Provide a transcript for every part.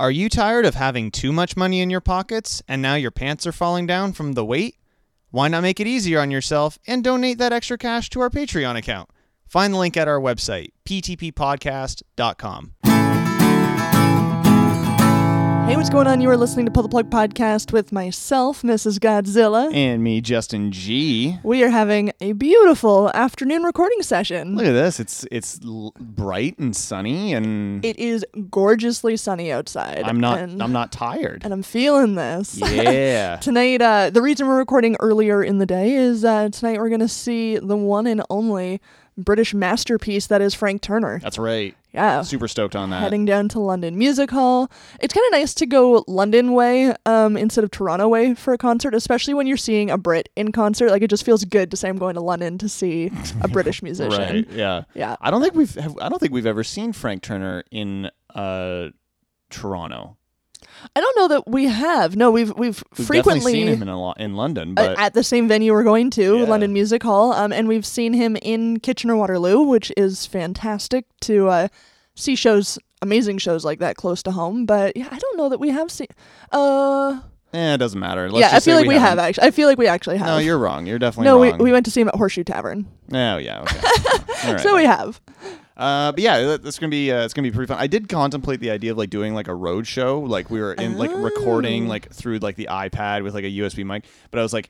Are you tired of having too much money in your pockets and now your pants are falling down from the weight? Why not make it easier on yourself and donate that extra cash to our Patreon account? Find the link at our website, ptppodcast.com. Hey, what's going on? You are listening to Pull the Plug Podcast with myself, Mrs. Godzilla. And me, Justin G. We are having a beautiful afternoon recording session. Look at this. It's it's l- bright and sunny and It is gorgeously sunny outside. I'm not and, I'm not tired. and I'm feeling this. Yeah. Tonight, uh, the reason we're recording earlier in the day is uh, tonight we're going to see the one and only British masterpiece that is Frank Turner. That's right. Yeah. Super stoked on that. Heading down to London Music Hall. It's kind of nice to go London way um, instead of Toronto way for a concert, especially when you're seeing a Brit in concert. Like, it just feels good to say I'm going to London to see a British musician. Right. Yeah. Yeah. I don't think we've have, I don't think we've ever seen Frank Turner in uh Toronto. I don't know that we have. No, we've we've, We've frequently seen him in a lo- in London, but at the same venue we're going to, Yeah. London Music Hall, um, and we've seen him in Kitchener Waterloo, which is fantastic to uh, see shows, amazing shows like that close to home. But yeah, I don't know that we have seen. Uh, eh, it doesn't matter. Let's yeah, I feel like we, have haven't. actually. I feel like we actually have. No, you're wrong. You're definitely no, we, wrong. we went to see him at Horseshoe Tavern, Oh yeah. Okay. All right. so we have. Uh, but yeah, that- that's gonna be uh, it's gonna be pretty fun. I did contemplate the idea of like doing like a road show, like we were in like recording Oh. like through like the iPad with like a USB mic. But I was like,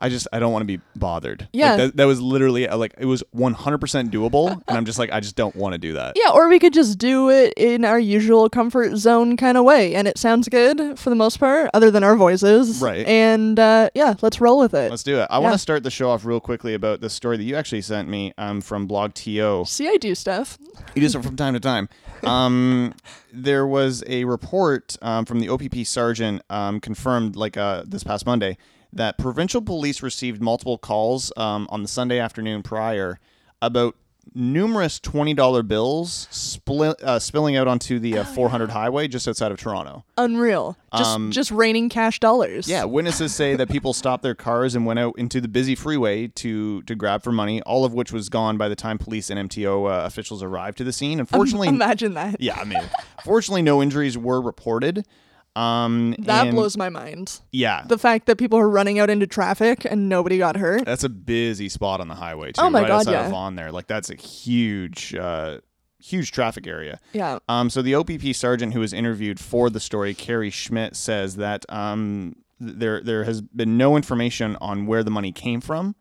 I just I don't want to be bothered. Like, Yeah. that, that was literally uh, like it was 100 percent doable, and I'm just like I just don't want to do that. Yeah, or we could just do it in our usual comfort zone kind of way, and it sounds good for the most part, other than our voices. Right. And uh, yeah, let's roll with it. Let's do it. I want to start the show off real quickly about the story that you actually sent me um, from Blog TO. See, I do stuff. You do stuff from time to time. Um, there was a report um, from the OPP sergeant um, confirmed, like uh, this past Monday, that provincial police received multiple calls um, on the Sunday afternoon prior about numerous twenty dollar bills split, uh, spilling out onto the uh, 400 highway just outside of Toronto. Unreal. Just Um, just raining cash dollars. Yeah, witnesses say that people stopped their cars and went out into the busy freeway to to grab for money, all of which was gone by the time police and MTO uh, officials arrived to the scene. Unfortunately, Imagine that. yeah, I mean, fortunately, no injuries were reported. Um, That and- blows my mind. Yeah, The fact that people are running out into traffic and nobody got hurt. that's a busy spot on the highway too. Oh my right God, outside yeah. of Vaughan there, like that's a huge, uh, huge traffic area. Yeah. Um, so the OPP sergeant who was interviewed for the story, Kerry Schmidt, says that um, th- there there has been no information on where the money came from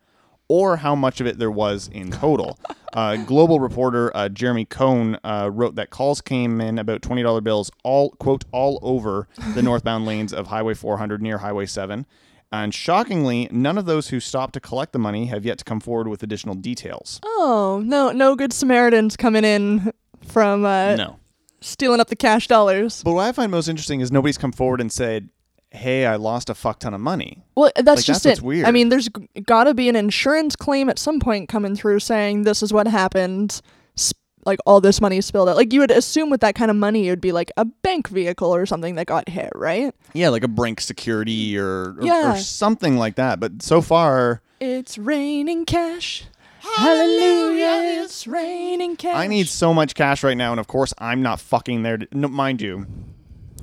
or how much of it there was in total. uh, global reporter uh, Jeremy Cohn uh, wrote that calls came in about twenty dollar bills all quote all over the northbound lanes of Highway 400 near Highway 7. And shockingly, none of those who stopped to collect the money have yet to come forward with additional details. Oh, no no good Samaritans coming in from uh, no. stealing up the cash dollars. But what I find most interesting is nobody's come forward and said, "Hey, I lost a fuck ton of money." Well, that's Like, just that's it. weird. I mean, there's got to be an insurance claim at some point coming through saying this is what happened. Sp- like all this money spilled out. Like you would assume with that kind of money, it would be like a bank vehicle or something that got hit, right? Yeah, like a Brink security or or, Yeah. or something like that. But so far, It's raining cash. Hallelujah, it's raining cash. I need so much cash right now, and of course, I'm not fucking there. To, no, mind you,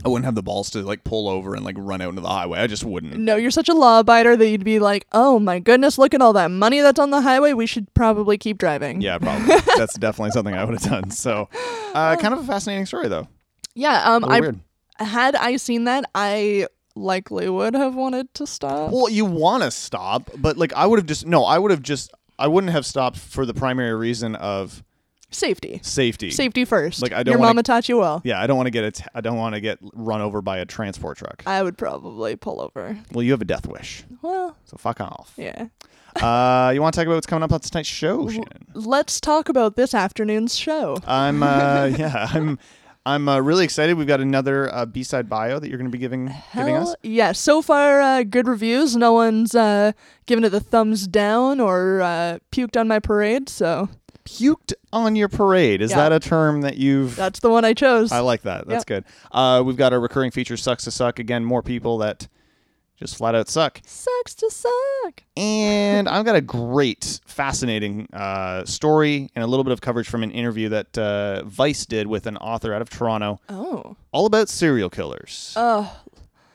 I wouldn't have the balls to like pull over and like run out into the highway. I just wouldn't. No, you're such a law abider that you'd be like, oh my goodness, look at all that money that's on the highway. We should probably keep driving. Yeah, probably. That's definitely something I would have done. So, uh, kind of a fascinating story, though. Yeah. Um, I weird. had I seen that, I likely would have wanted to stop. Well, you want to stop, but like I would have just no. I would have just. I wouldn't have stopped for the primary reason of Safety. safety. Safety first. Like, I don't Your wanna- mama taught you well. Yeah, I don't want to get it. I don't want to get run over by a transport truck. I would probably pull over. Well, you have a death wish, Well, so fuck off. yeah. Uh, you want to talk about what's coming up on tonight's show, Shannon? Let's talk about this afternoon's show. I'm uh, yeah, I'm I'm uh, really excited. We've got another uh, B-side bio that you're going to be giving giving us. Yeah. So far, uh, good reviews. No one's uh, given it the thumbs down or uh, puked on my parade. So Puked on your parade. Is Yeah. that a term that you've? that's the one I chose. I like that. That's good. Uh, we've got our recurring feature, sucks to suck. Again, more people that just flat out suck. Sucks to suck. And I've got a great, fascinating uh, story and a little bit of coverage from an interview that uh, Vice did with an author out of Toronto, Oh. all about serial killers. Oh.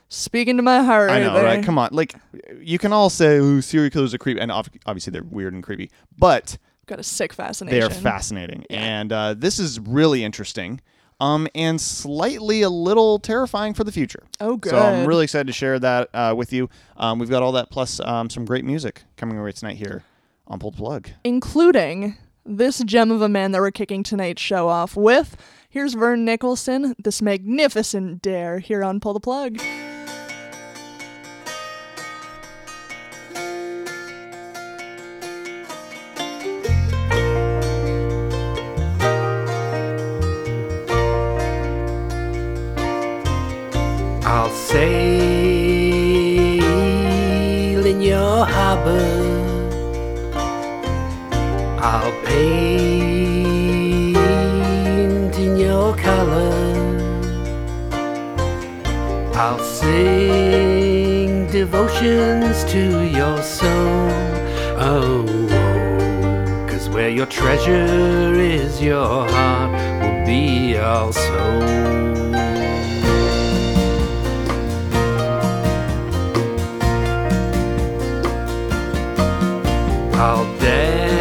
Speaking to my heart. I right know, there. right? Come on, like you can all say, "Oh, serial killers are creepy," and obviously they're weird and creepy, but Got a sick fascination. they are fascinating, and uh, this is really interesting. Um, and slightly a little terrifying for the future. Oh, good. So I'm really excited to share that uh, with you. Um, we've got all that plus um, some great music coming right tonight here on Pulled Plug. including this gem of a man that we're kicking tonight's show off with. Here's Vern Nicholson, this magnificent dare here on Pull the Plug. I'll paint in your color. I'll sing devotions to your soul. Oh, cause where your treasure is, your heart will be also. I'll dance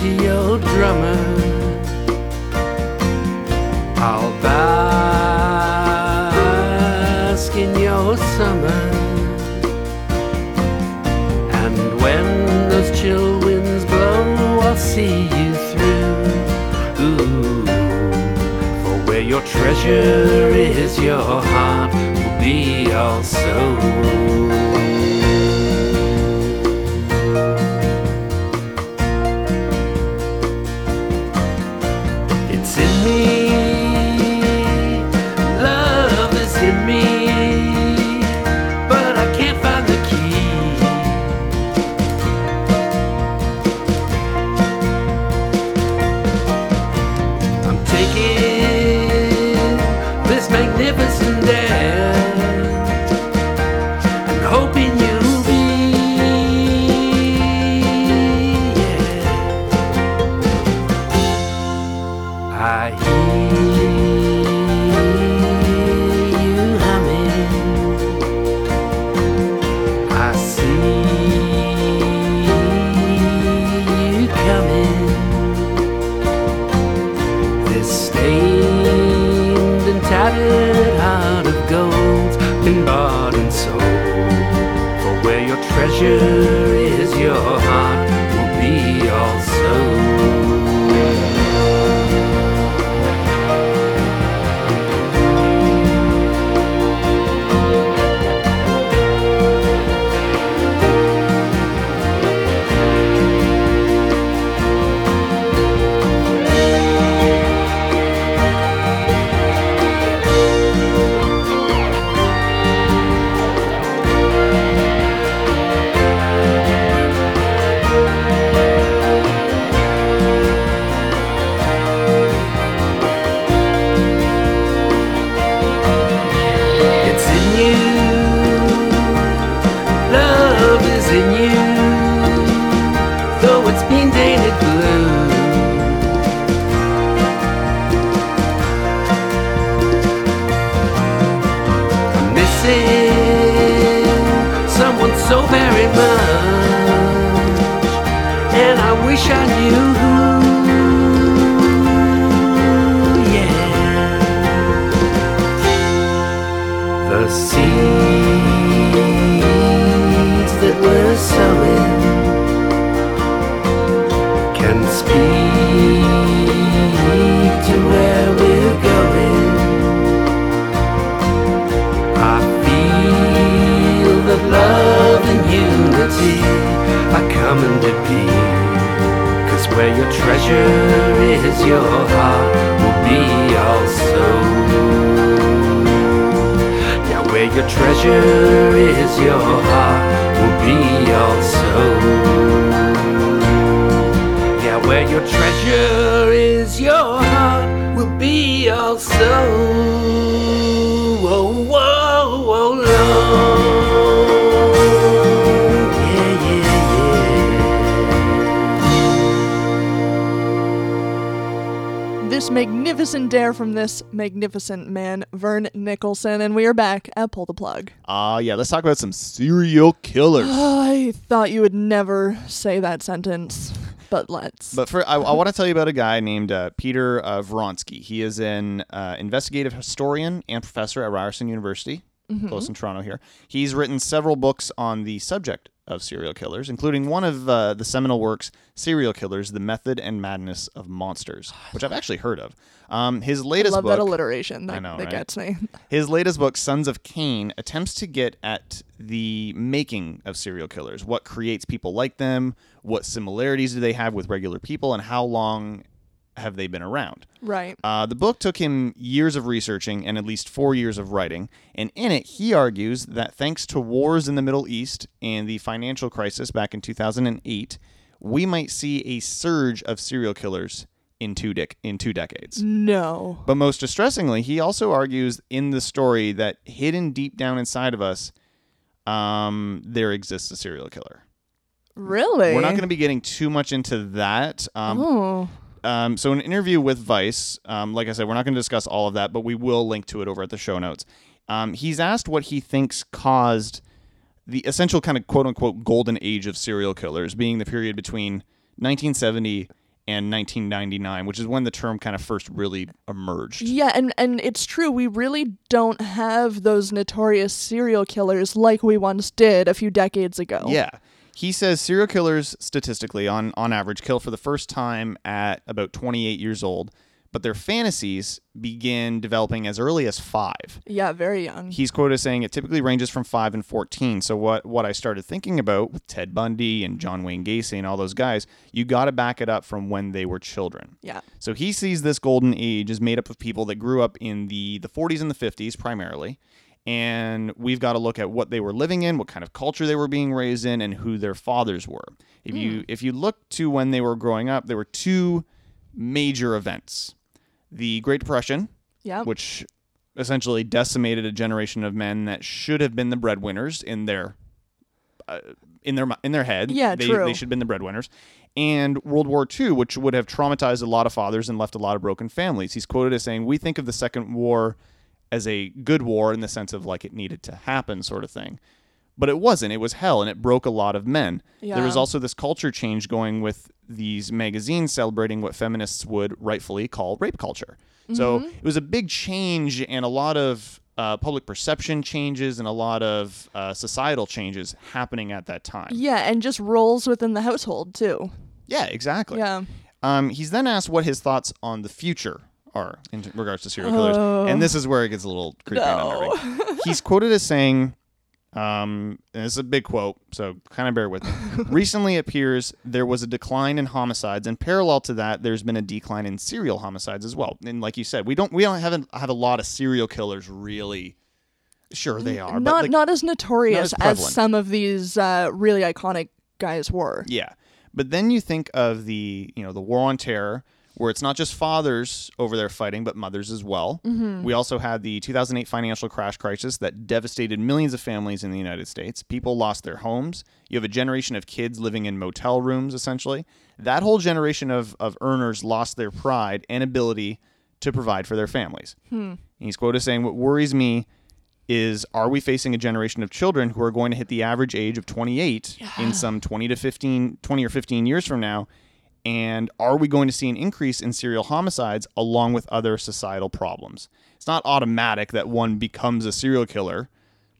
to your drummer. I'll bask in your summer. And when those chill winds blow, I'll see you through. Ooh, for where your treasure is, your heart will be also. Magnificent dare from this magnificent man, Vern Nicholson, and we are back at Pull the Plug. Ah, yeah, let's talk about some serial killers. I thought you would never say that sentence, but let's. But for I, I want to tell you about a guy named uh, Peter uh, Vronsky. He is an uh, investigative historian and professor at Ryerson University, close in Toronto here. He's written several books on the subject of serial killers, including one of uh, the seminal works, Serial Killers: The Method and Madness of Monsters, which I've actually heard of. Um, his latest Love book, that alliteration. That, know, that right? gets me. his latest book, Sons of Cain, attempts to get at the making of serial killers. What creates people like them? What similarities do they have with regular people? And how long have they been around? Right. Uh, the book took him years of researching and at least four years of writing. And in it, he argues that thanks to wars in the Middle East and the financial crisis back in 2008, we might see a surge of serial killers in two, dec- in two decades. No. But most distressingly, he also argues in the story that hidden deep down inside of us, um, there exists a serial killer. Really? We're not going to be getting too much into that. Um, Oh. Um, so, in an interview with Vice, um, like I said, we're not going to discuss all of that, but we will link to it over at the show notes. Um, he's asked what he thinks caused the essential kind of quote unquote golden age of serial killers, being the period between 1970 and 1999, which is when the term kind of first really emerged. Yeah, and and it's true. We really don't have those notorious serial killers like we once did a few decades ago. Yeah. He says serial killers statistically on on average kill for the first time at about 28 years old, but their fantasies begin developing as early as 5. Yeah, very young. He's quoted as saying it typically ranges from 5 and 14. So what what I started thinking about with Ted Bundy and John Wayne Gacy and all those guys, you got to back it up from when they were children. Yeah. So he sees this golden age as made up of people that grew up in the the 40s and the 50s primarily. And we've got to look at what they were living in, what kind of culture they were being raised in, and who their fathers were. If you if you look to when they were growing up, there were two major events: the Great Depression, Yeah. which essentially decimated a generation of men that should have been the breadwinners in their uh, in their in their head. Yeah, they, true. They should have been the breadwinners. And World War II, which would have traumatized a lot of fathers and left a lot of broken families. He's quoted as saying, "We think of the Second War as a good war in the sense of like it needed to happen, sort of thing." But it wasn't. It was hell, and it broke a lot of men. There was also this culture change going with these magazines celebrating what feminists would rightfully call rape culture. So Mm-hmm. it was a big change and a lot of uh, public perception changes and a lot of uh, societal changes happening at that time. yeah, and just roles within the household too. Yeah, exactly. Yeah. Um, he's then asked what his thoughts on the future are in regards to serial killers, and this is where it gets a little creepy and unnerving. He's quoted as saying, um, and it's a big quote, so kind of bear with me. Recently, it appears there was a decline in homicides, and parallel to that, there's been a decline in serial homicides as well. And like you said, we don't we don't have a, have a lot of serial killers really. Sure, they are, but Not like, not as notorious as as, some of these uh, really iconic guys were. Yeah. But then you think of the, you know, the war on terror where it's not just fathers over there fighting but mothers as well. Mm-hmm. We also had the 2008 financial crash crisis that devastated millions of families in the United States. People lost their homes. You have a generation of kids living in motel rooms essentially. That whole generation of of earners lost their pride and ability to provide for their families. And he's quoted as saying, What worries me is are we facing a generation of children who are going to hit the average age of 28 in some 20 to 15, 20 or 15 years from now? And are we going to see an increase in serial homicides along with other societal problems? It's not automatic that one becomes a serial killer,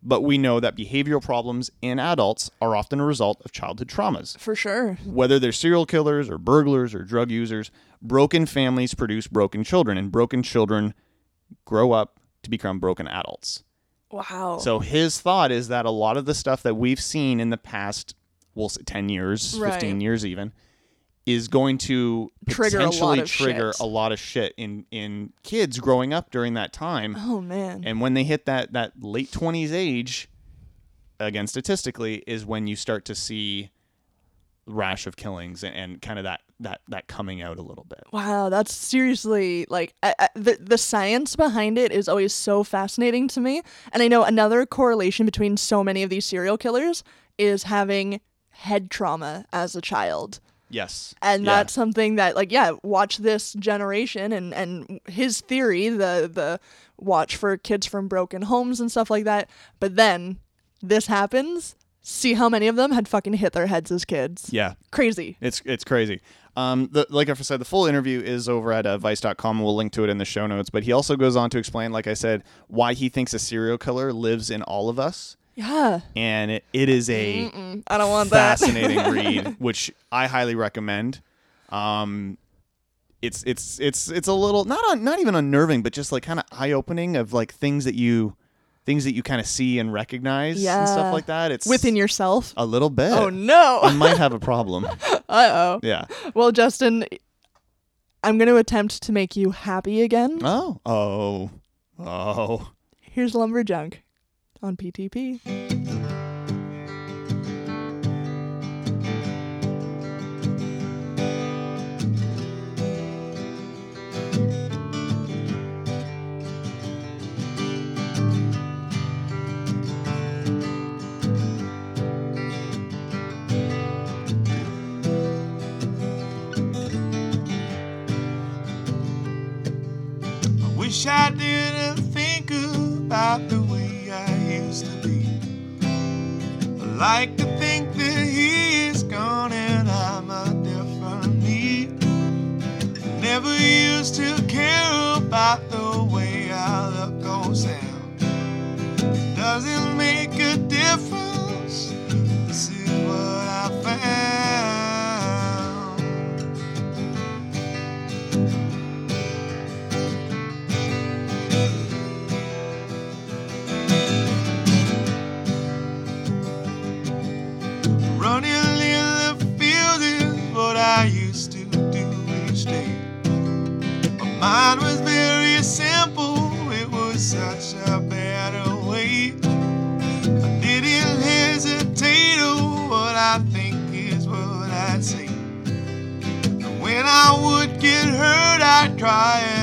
but we know that behavioral problems in adults are often a result of childhood traumas For sure. whether they're serial killers or burglars or drug users, broken families produce broken children, and broken children grow up to become broken adults. Wow. So his thought is that a lot of the stuff that we've seen in the past, we'll say 10 years, 15 years even, is going to Trigger potentially of trigger shit. a lot of shit in, in kids growing up during that time. oh man. And when they hit that, that late 20s age, again, statistically, is when you start to see rash of killings and, and kind of that, that, that coming out a little bit. Wow, that's seriously like I, I, the the science behind it is always so fascinating to me. And I know another correlation between so many of these serial killers is having head trauma as a child. Yes. and Yeah. that's something that like yeah watch this generation and and his theory the the watch for kids from broken homes and stuff like that but then this happens see how many of them had fucking hit their heads as kids Yeah. crazy It's it's crazy. Um, the, like I said, the full interview is over at uh, Vice.com. We'll link to it in the show notes. But he also goes on to explain, like I said, why he thinks a serial killer lives in all of us, yeah and it, it is a i don't want that fascinating read, which I highly recommend. Um, it's it's it's it's a little not un, not even unnerving, but just like kind of eye opening of like things that you things that you kind of see and recognize yeah. and stuff like that. It's within yourself a little bit. oh no I might have a problem. uh-oh Yeah. well justin i'm going to attempt to make you happy again Oh. Oh. Oh. here's lumberjunk on ptp hurt,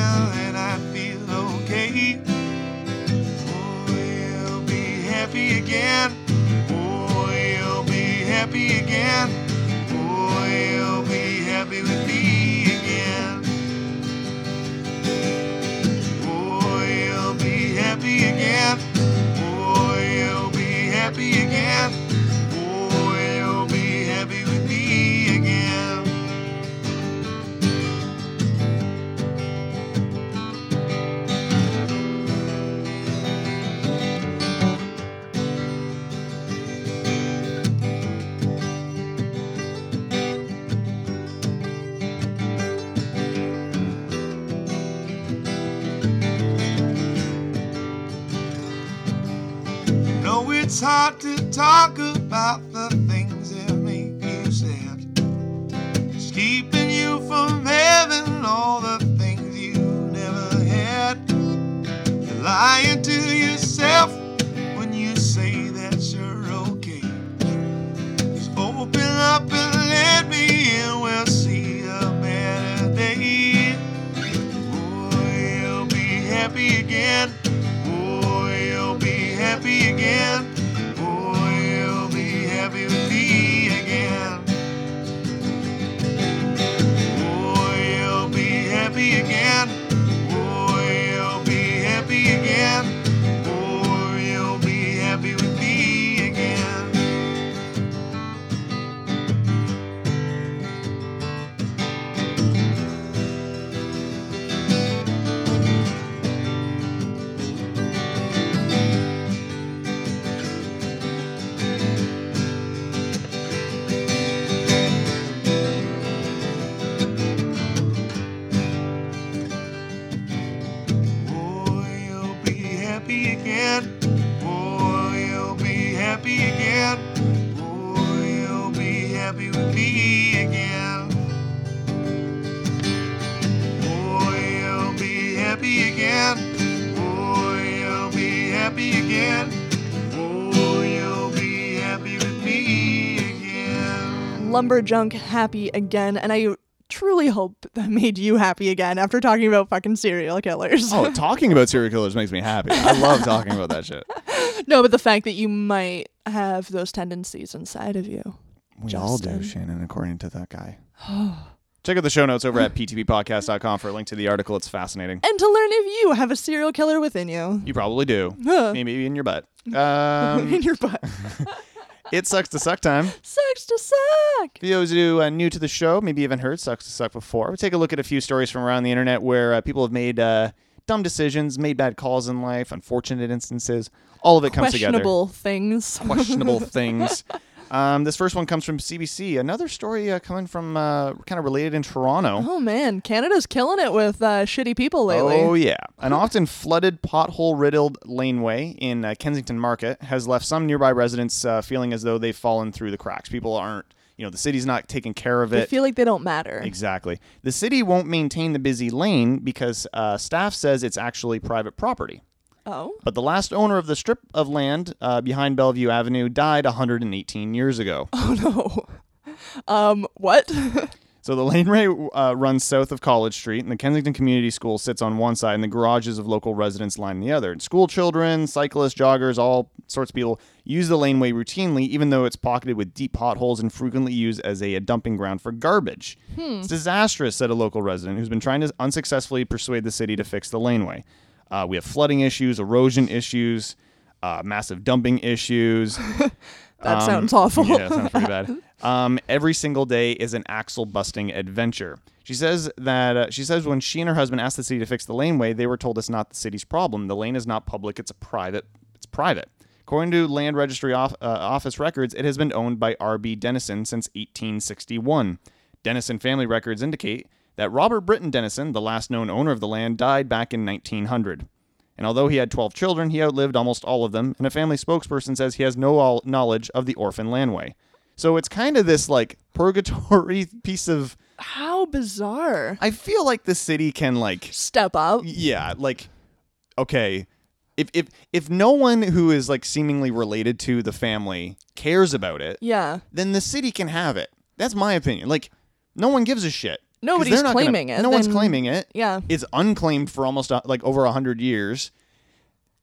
it's hard to talk lumberjunk happy again and i truly hope that made you happy again after talking about fucking serial killers Oh, talking about serial killers makes me happy. I love talking about that shit. no but the fact that you might have those tendencies inside of you We all do, Shannon, according to that guy. Check out the show notes over at ptppodcast.com for a link to the article. It's fascinating. And to learn if you have a serial killer within you. You probably do. Huh. Maybe in your butt. Um, in your butt. It sucks to suck time. Sucks to suck. For those who are new to the show, maybe even heard Sucks to Suck before, we take a look at a few stories from around the internet where uh, people have made uh, dumb decisions, made bad calls in life, unfortunate instances. All of it comes together. Questionable things. Questionable things. Um, this first one comes from CBC. Another story uh, coming from uh, kind of related in Toronto. Oh man, Canada's killing it with uh, shitty people lately. Oh yeah, an often flooded, pothole-riddled laneway in uh, Kensington Market has left some nearby residents uh, feeling as though they've fallen through the cracks. People aren't, you know, the city's not taking care of it. They feel like they don't matter. Exactly. The city won't maintain the busy lane because uh, staff says it's actually private property. Oh. But the last owner of the strip of land uh, behind Bellevue Avenue died 118 years ago. Oh no. Um, what? So the laneway uh, runs south of College Street, and the Kensington Community School sits on one side, and the garages of local residents line the other. And school children, cyclists, joggers, all sorts of people use the laneway routinely, even though it's pocketed with deep potholes and frequently used as a, dumping ground for garbage. It's disastrous, said a local resident who's been trying to unsuccessfully persuade the city to fix the laneway. Uh, we have flooding issues, erosion issues, uh, massive dumping issues. That Um, sounds awful. Yeah, it sounds pretty bad. Um, every single day is an axle busting adventure. She says that uh, she says when she and her husband asked the city to fix the laneway, they were told it's not the city's problem. The lane is not public; it's a private. It's private. According to Land Registry off, uh, Office records, it has been owned by R.B. Denison since 1861. Denison family records indicate that Robert Brittain Denison, the last known owner of the land, died back in 1900. And although he had 12 children, he outlived almost all of them, and a family spokesperson says he has no all knowledge of the orphan landway. So it's kind of this like purgatory piece of How bizarre. I feel like the city can like Step up. yeah, like okay, if if if no one who is like seemingly related to the family cares about it, Yeah. then the city can have it. That's my opinion. Like no one gives a shit. Nobody's they're gonna- claiming it, No one's then- claiming it. Yeah. It's unclaimed for almost uh, like over a hundred years.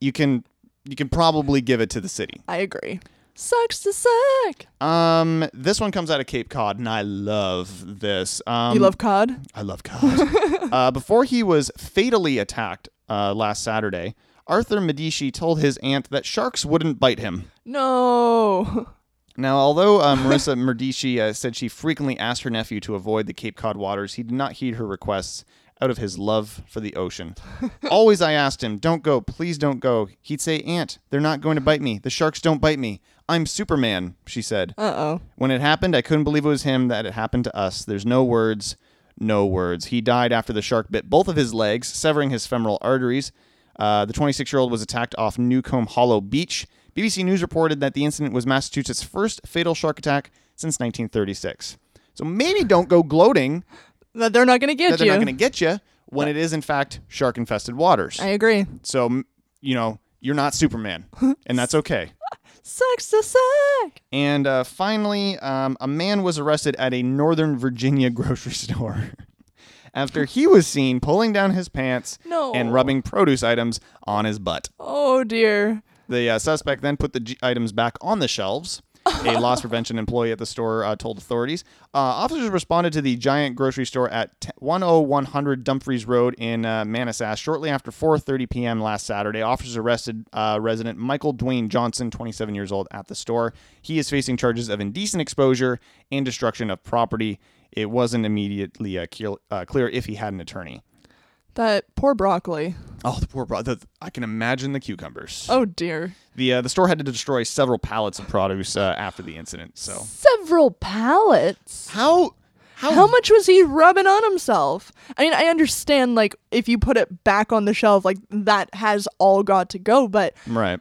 You can you can probably give it to the city. I agree. Sucks to suck. Um, this one comes out of Cape Cod, and I love this. Um, you love COD? I love cod. uh, before he was fatally attacked uh, last Saturday, Arthur Medici told his aunt that sharks wouldn't bite him. No. Now, although uh, Marissa Medici uh, said she frequently asked her nephew to avoid the Cape Cod waters, he did not heed her requests out of his love for the ocean. Always I asked him, Don't go, please don't go. He'd say, Aunt, they're not going to bite me. The sharks don't bite me. I'm Superman, she said. Uh oh. When it happened, I couldn't believe it was him that it happened to us. There's no words, no words. He died after the shark bit both of his legs, severing his femoral arteries. Uh, the 26 year old was attacked off Newcomb Hollow Beach. BBC News reported that the incident was Massachusetts' first fatal shark attack since 1936. So maybe don't go gloating That they're not gonna get that they're you. not going to get you when it is, in fact, shark infested waters. I agree. So, you know, you're not Superman, and that's okay. Sucks to suck. And uh, finally, um, a man was arrested at a Northern Virginia grocery store after he was seen pulling down his pants No. and rubbing produce items on his butt. Oh dear. The uh, suspect then put the g- items back on the shelves. A loss prevention employee at the store uh, told authorities. Uh, officers responded to the giant grocery store at t- 10100 Dumfries Road in uh, Manassas shortly after 4:30 p.m. last Saturday. Officers arrested uh, resident Michael Dwayne Johnson, 27 years old, at the store. He is facing charges of indecent exposure and destruction of property. It wasn't immediately uh, clear, uh, clear if he had an attorney. That poor broccoli. Oh, the poor bro. I can imagine the cucumbers. Oh dear. The uh, the store had to destroy several pallets of produce uh, after the incident. So Several pallets. how how, How much was he rubbing on himself? I mean, I understand like if you put it back on the shelf, like that has all got to go, but right?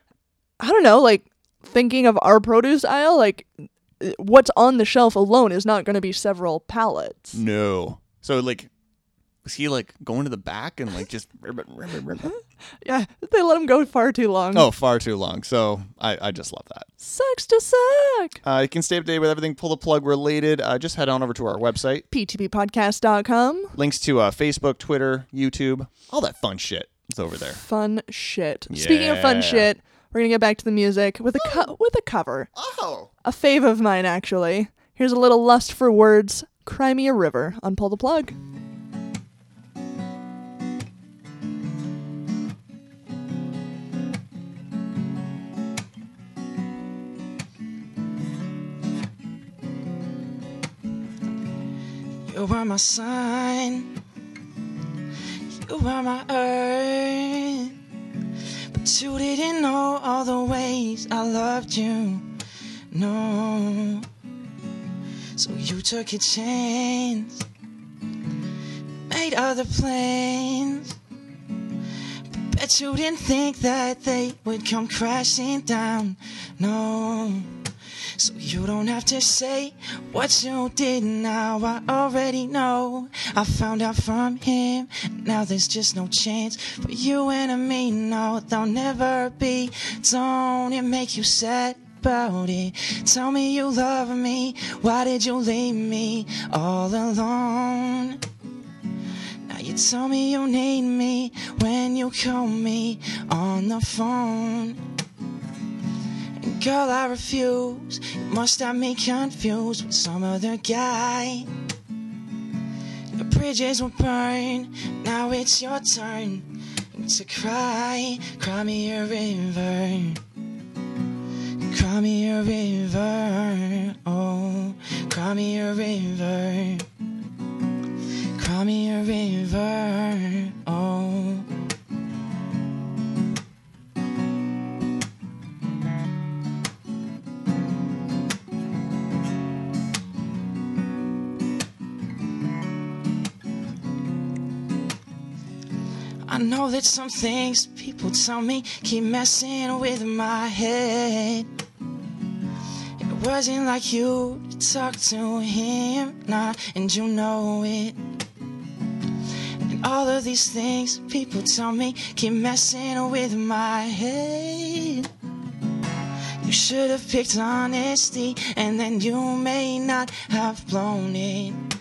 I don't know, like thinking of our produce aisle, like what's on the shelf alone is not going to be several pallets. No. So like, was he like going to the back and like just? ribbit, ribbit, ribbit? Yeah, they let him go far too long. oh, far too long. So I I just love that. Sucks to suck. Uh, you can stay up to date with everything pull the plug related. Uh, just head on over to our website. PTPpodcast.com. Links to uh, Facebook, Twitter, YouTube, all that fun shit. It's over there. Fun shit. Speaking of fun shit, we're gonna get back to the music with a co- with a cover. Oh. A fave of mine, actually. Here's a little lust for words. Cry me a river on Pull the Plug. You were my sun, you were my earth, but you didn't know all the ways I loved you. No, so you took a chance, made other plans. But bet you didn't think that they would come crashing down. No. So you don't have to say what you did now. I already know. I found out from him. Now there's just no chance for you and me. No, there'll never be. Don't it make you sad? About it. Tell me you love me. Why did you leave me all alone? Now you tell me you need me when you call me on the phone. Girl, I refuse. You must have me confused with some other guy. The bridges will burn. Now it's your turn to cry. Cry me a river. Cry me a river. Oh, cry me a river. Cry me a river. Oh. I know that some things people tell me keep messing with my head. It wasn't like you to talk to him, nah, and you know it. And all of these things people tell me keep messing with my head. You should have picked honesty, and then you may not have blown it.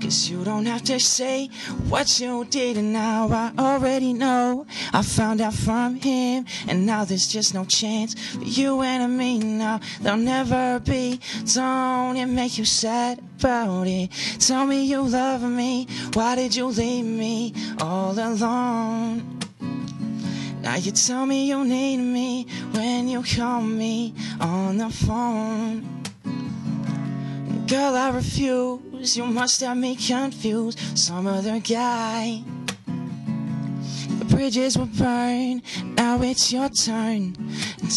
Cause you don't have to say what you did and now I already know. I found out from him and now there's just no chance for you and me. Now There'll never be. Don't it make you sad about it? Tell me you love me. Why did you leave me all alone? Now you tell me you need me when you call me on the phone. Girl, I refuse. You must have me confused. Some other guy. The bridges will burn. Now it's your turn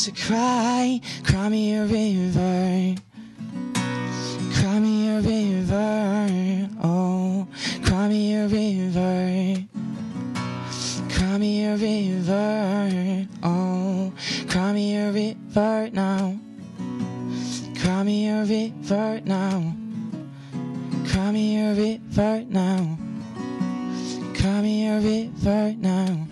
to cry. Cry me a river. Cry me a river. Oh, cry me a river. Cry me a river. Oh, cry me a river now. Cry me a river now. Cry me a river now. Cry me a river now.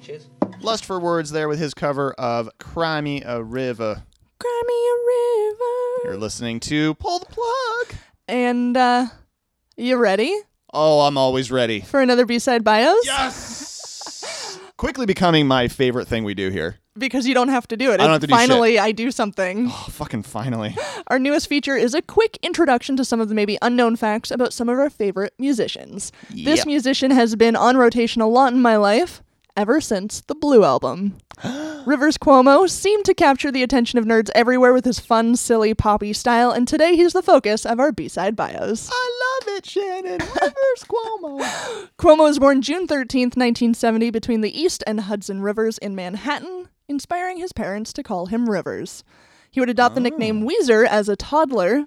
Cheers. Lust for words there with his cover of Cry Me a River. Cry me a river. You're listening to Pull the Plug. And uh you ready Oh, I'm always ready. for another B-side bios? Yes! Quickly becoming my favorite thing we do here. Because you don't have to do it. I don't have to do shit. Finally, I do something. Oh, fucking finally. Our newest feature is a quick introduction to some of the maybe unknown facts about some of our favorite musicians. This Yep. musician has been on rotation a lot in my life ever since the Blue Album. Rivers Cuomo seemed to capture the attention of nerds everywhere with his fun, silly, poppy style, and today he's the focus of our B-side bios. I love it, Shannon. Rivers Cuomo. Cuomo was born June 13th, 1970, between the East and Hudson Rivers in Manhattan, inspiring his parents to call him Rivers. He would adopt the nickname oh. Weezer as a toddler,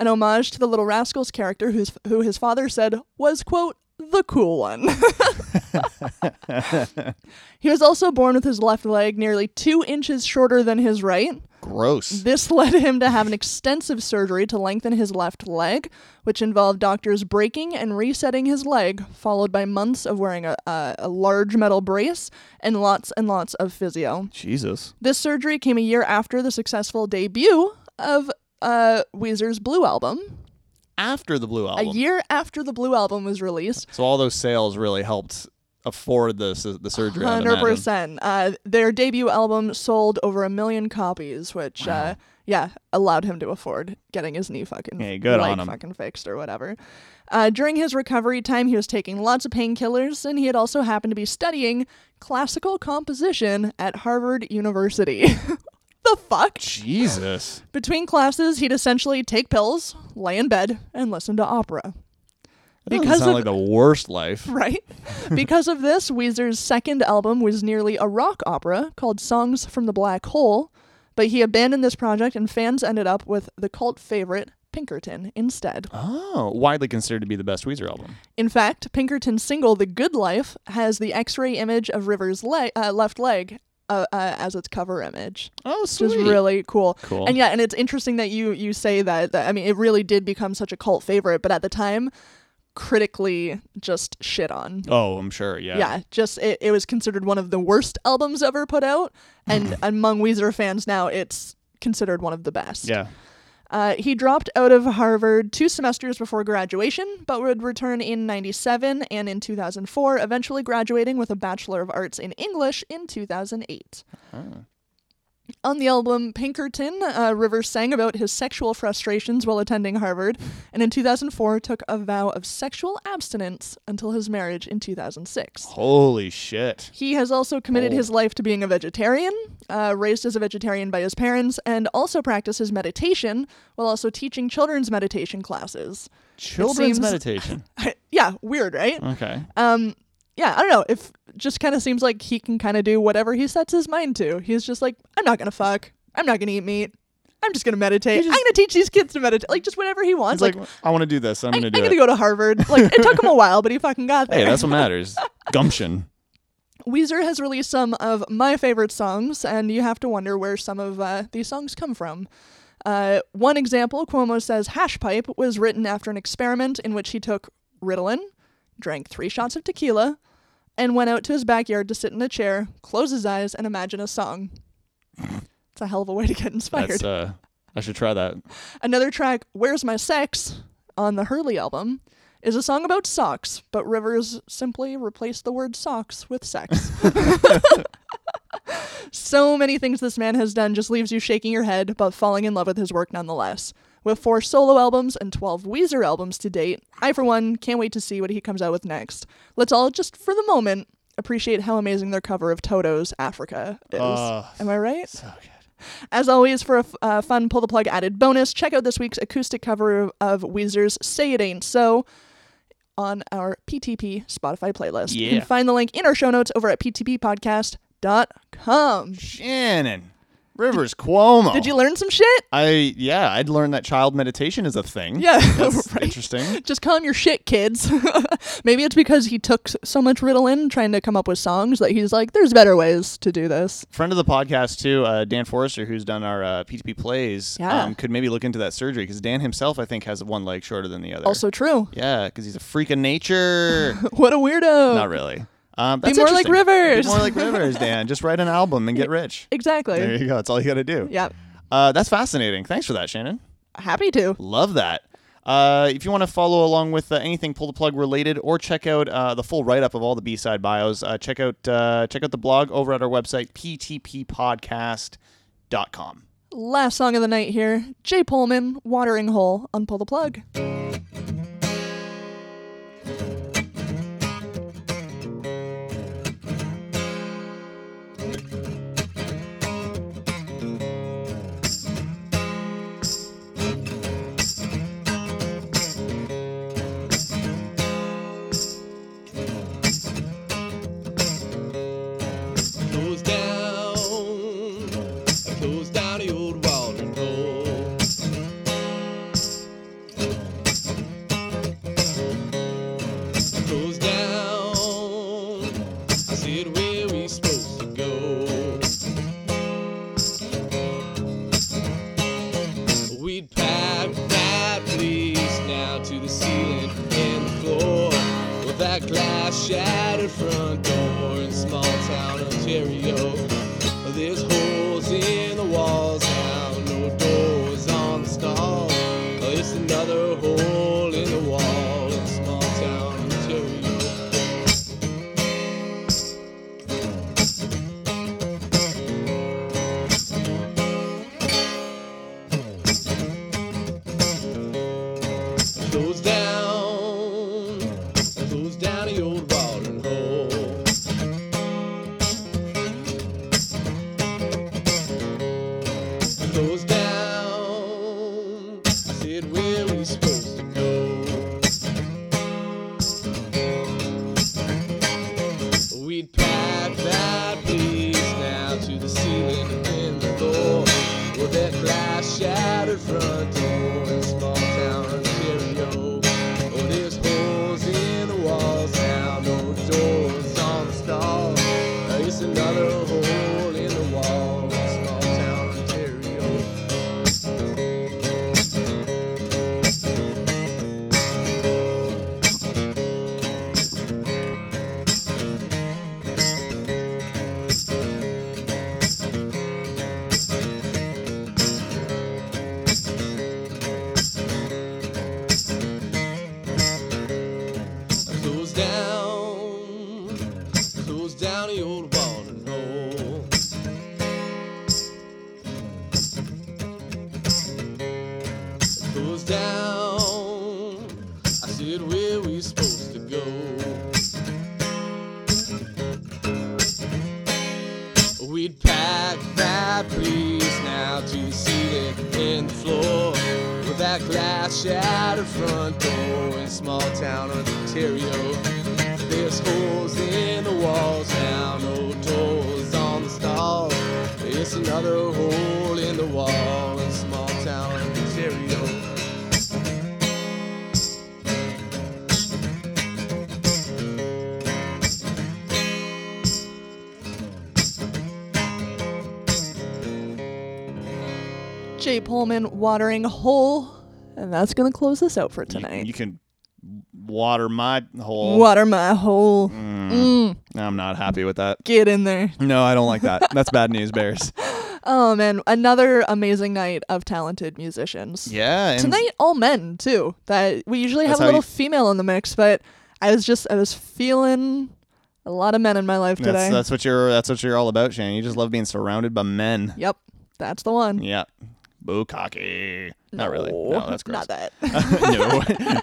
an homage to the Little Rascals character whose, who his father said was, quote, the cool one. he was also born with his left leg nearly two inches shorter than his right. Gross. This led him to have an extensive surgery to lengthen his left leg, which involved doctors breaking and resetting his leg, followed by months of wearing a, a, a large metal brace and lots and lots of physio. Jesus. This surgery came a year after the successful debut of uh, Weezer's Blue album After the Blue album. a year after the Blue album was released. So all those sales really helped afford the the surgery. Hundred percent. Uh, their debut album sold over a million copies, which uh, yeah allowed him to afford getting his knee fucking Hey, good leg on him. fucking fixed or whatever. Uh, during his recovery time, he was taking lots of painkillers, and he had also happened to be studying classical composition at Harvard University. the fuck? Jesus. Between classes, he'd essentially take pills, lay in bed, and listen to opera. That Because sound of- like the worst life. Right? because of this, Weezer's second album was nearly a rock opera called Songs from the Black Hole, but he abandoned this project and fans ended up with the cult favorite Pinkerton instead. Oh, widely considered to be the best Weezer album. In fact, Pinkerton's single The Good Life has the X-ray image of River's le- uh, left leg uh, uh, as its cover image. Oh, Which sweet. is really cool. Cool. And yeah, and it's interesting that you you say that, that I mean it really did become such a cult favorite, but at the time critically just shit on. Oh, I'm sure. Yeah. Yeah, just it, it was considered one of the worst albums ever put out, and among Weezer fans now, it's considered one of the best. Yeah. Uh, he dropped out of Harvard two semesters before graduation, but would return in 97 and in 2004, eventually graduating with a Bachelor of Arts in English in 2008. On the album Pinkerton, uh, Rivers sang about his sexual frustrations while attending Harvard, and in 2004 took a vow of sexual abstinence until his marriage in 2006. Holy shit. He has also committed Oh. his life to being a vegetarian, uh, raised as a vegetarian by his parents, and also practices meditation while also teaching children's meditation classes. Children's seems- meditation. yeah, weird, right? Okay. Um, yeah, I don't know. If just kind of seems like he can kind of do whatever he sets his mind to. He's just like, I'm not gonna fuck. I'm not gonna eat meat. I'm just gonna meditate. I'm gonna teach these kids to meditate. Like just whatever he wants. Like, Like, I want to do this. I'm going to I'm do gonna it. go to Harvard. Like it took him a while, but he fucking got there. hey, that's what matters. Gumption. Weezer has released some of my favorite songs, and you have to wonder where some of uh, these songs come from. Uh, one example, Cuomo says Hash Pipe was written after an experiment in which he took Ritalin, drank three shots of tequila, and went out to his backyard to sit in a chair, close his eyes, and imagine a song. It's a hell of a way to get inspired. That's uh I should try that. Another track, Where's My Sex, on the Hurley album, is a song about socks, but Rivers simply replaced the word socks with sex. so many things this man has done just leaves you shaking your head, but falling in love with his work nonetheless. With four solo albums and 12 Weezer albums to date, I, for one, can't wait to see what he comes out with next. Let's all, just for the moment, appreciate how amazing their cover of Toto's Africa is. Oh, Am I right? So good. As always, for a f- uh, fun pull the plug added bonus, check out this week's acoustic cover of, Weezer's "Say It Ain't So" on our PTP Spotify playlist. You Yeah. can find the link in our show notes over at ptppodcast.com. Shannon. Rivers Cuomo. Did you learn some shit? I yeah, I'd learned that child meditation is a thing. Yeah, That's right. interesting. Just calm your shit, kids. Maybe it's because he took so much Ritalin trying to come up with songs that he's like, "There's better ways to do this." Friend of the podcast too, uh, Dan Forrester, who's done our uh, PTP plays, Yeah. um, could maybe look into that surgery because Dan himself, I think, has one leg shorter than the other. Also true. yeah, because he's a freak of nature. What a weirdo. Not really. Um, Be more like. Rivers. Be more like Rivers, Dan. Just write an album and get rich. Exactly. There you go. That's all you got to do. Yep. Uh, that's fascinating. Thanks for that, Shannon. Happy to. Love that. Uh, if you want to follow along with uh, anything pull the plug related, or check out uh, the full write up of all the B side bios, uh, check out uh, check out the blog over at our website ptppodcast.com. Last song of the night here Jay Pullman, Watering Hole on Pull the Plug. It's another hole in the wall in small town Ontario. Jay Pullman watering hole. And that's going to close this out for You, tonight. you can water my hole. Water my hole. Mm, I'm not happy with that. get in there. No, I don't like that. That's bad news, Bears. Oh, man. Another amazing night of talented musicians. Yeah. And Tonight, all men, too. That We usually have a little you- female in the mix, but I was just, I was feeling a lot of men in my life today. That's that's what you're that's what you're all about, Shane. You just love being surrounded by men. Yep. That's the one. Yeah. Boo cocky. Not really. No, that's gross. Not that.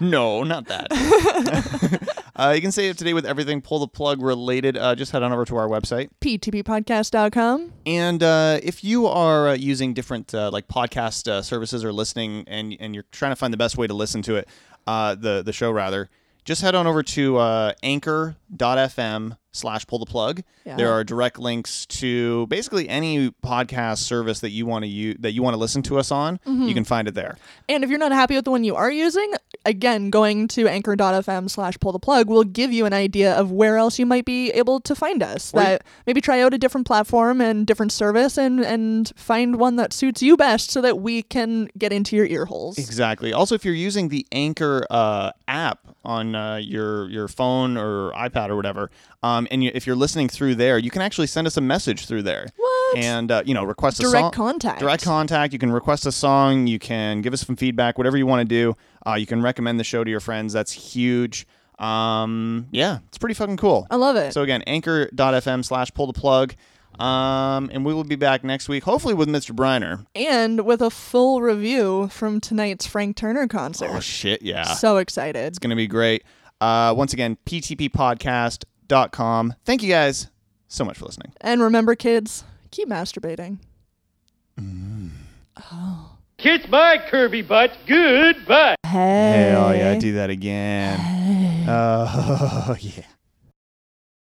no, no, not that. uh, you can stay up to date with everything pull the plug related. Uh, just head on over to our website. PTPpodcast.com. And uh, if you are uh, using different uh, like podcast uh, services or listening, and and you're trying to find the best way to listen to it, uh, the the show rather, just head on over to uh, Anchor.fm slash pull the plug. Yeah. There are direct links to basically any podcast service that you want to use that you want to listen to us on. Mm-hmm. You can find it there. And if you're not happy with the one you are using, again, going to anchor.fm slash pull the plug will give you an idea of where else you might be able to find us. Or you- that maybe try out a different platform and different service and, and find one that suits you best so that we can get into your ear holes. Exactly. Also, if you're using the Anchor uh, app on uh, your your phone or iPad or whatever, um, and you, if you're listening through there, you can actually send us a message through there. What? And uh, you know, request a song. Direct contact. Direct contact. You can request a song. You can give us some feedback. Whatever you want to do. Uh, you can recommend the show to your friends. That's huge. Um, yeah, it's pretty fucking cool. I love it. So again, anchor.fm slash pull the plug. Um, and we will be back next week, hopefully with Mr. Briner. and with a full review from tonight's Frank Turner concert. Oh shit, yeah. So excited. It's going to be great. Uh, once again, ptppodcast.com. Thank you guys so much for listening. And remember, kids, keep masturbating. Oh, kiss my curvy butt. Goodbye. Hey. Hell yeah, do that again. Oh, yeah.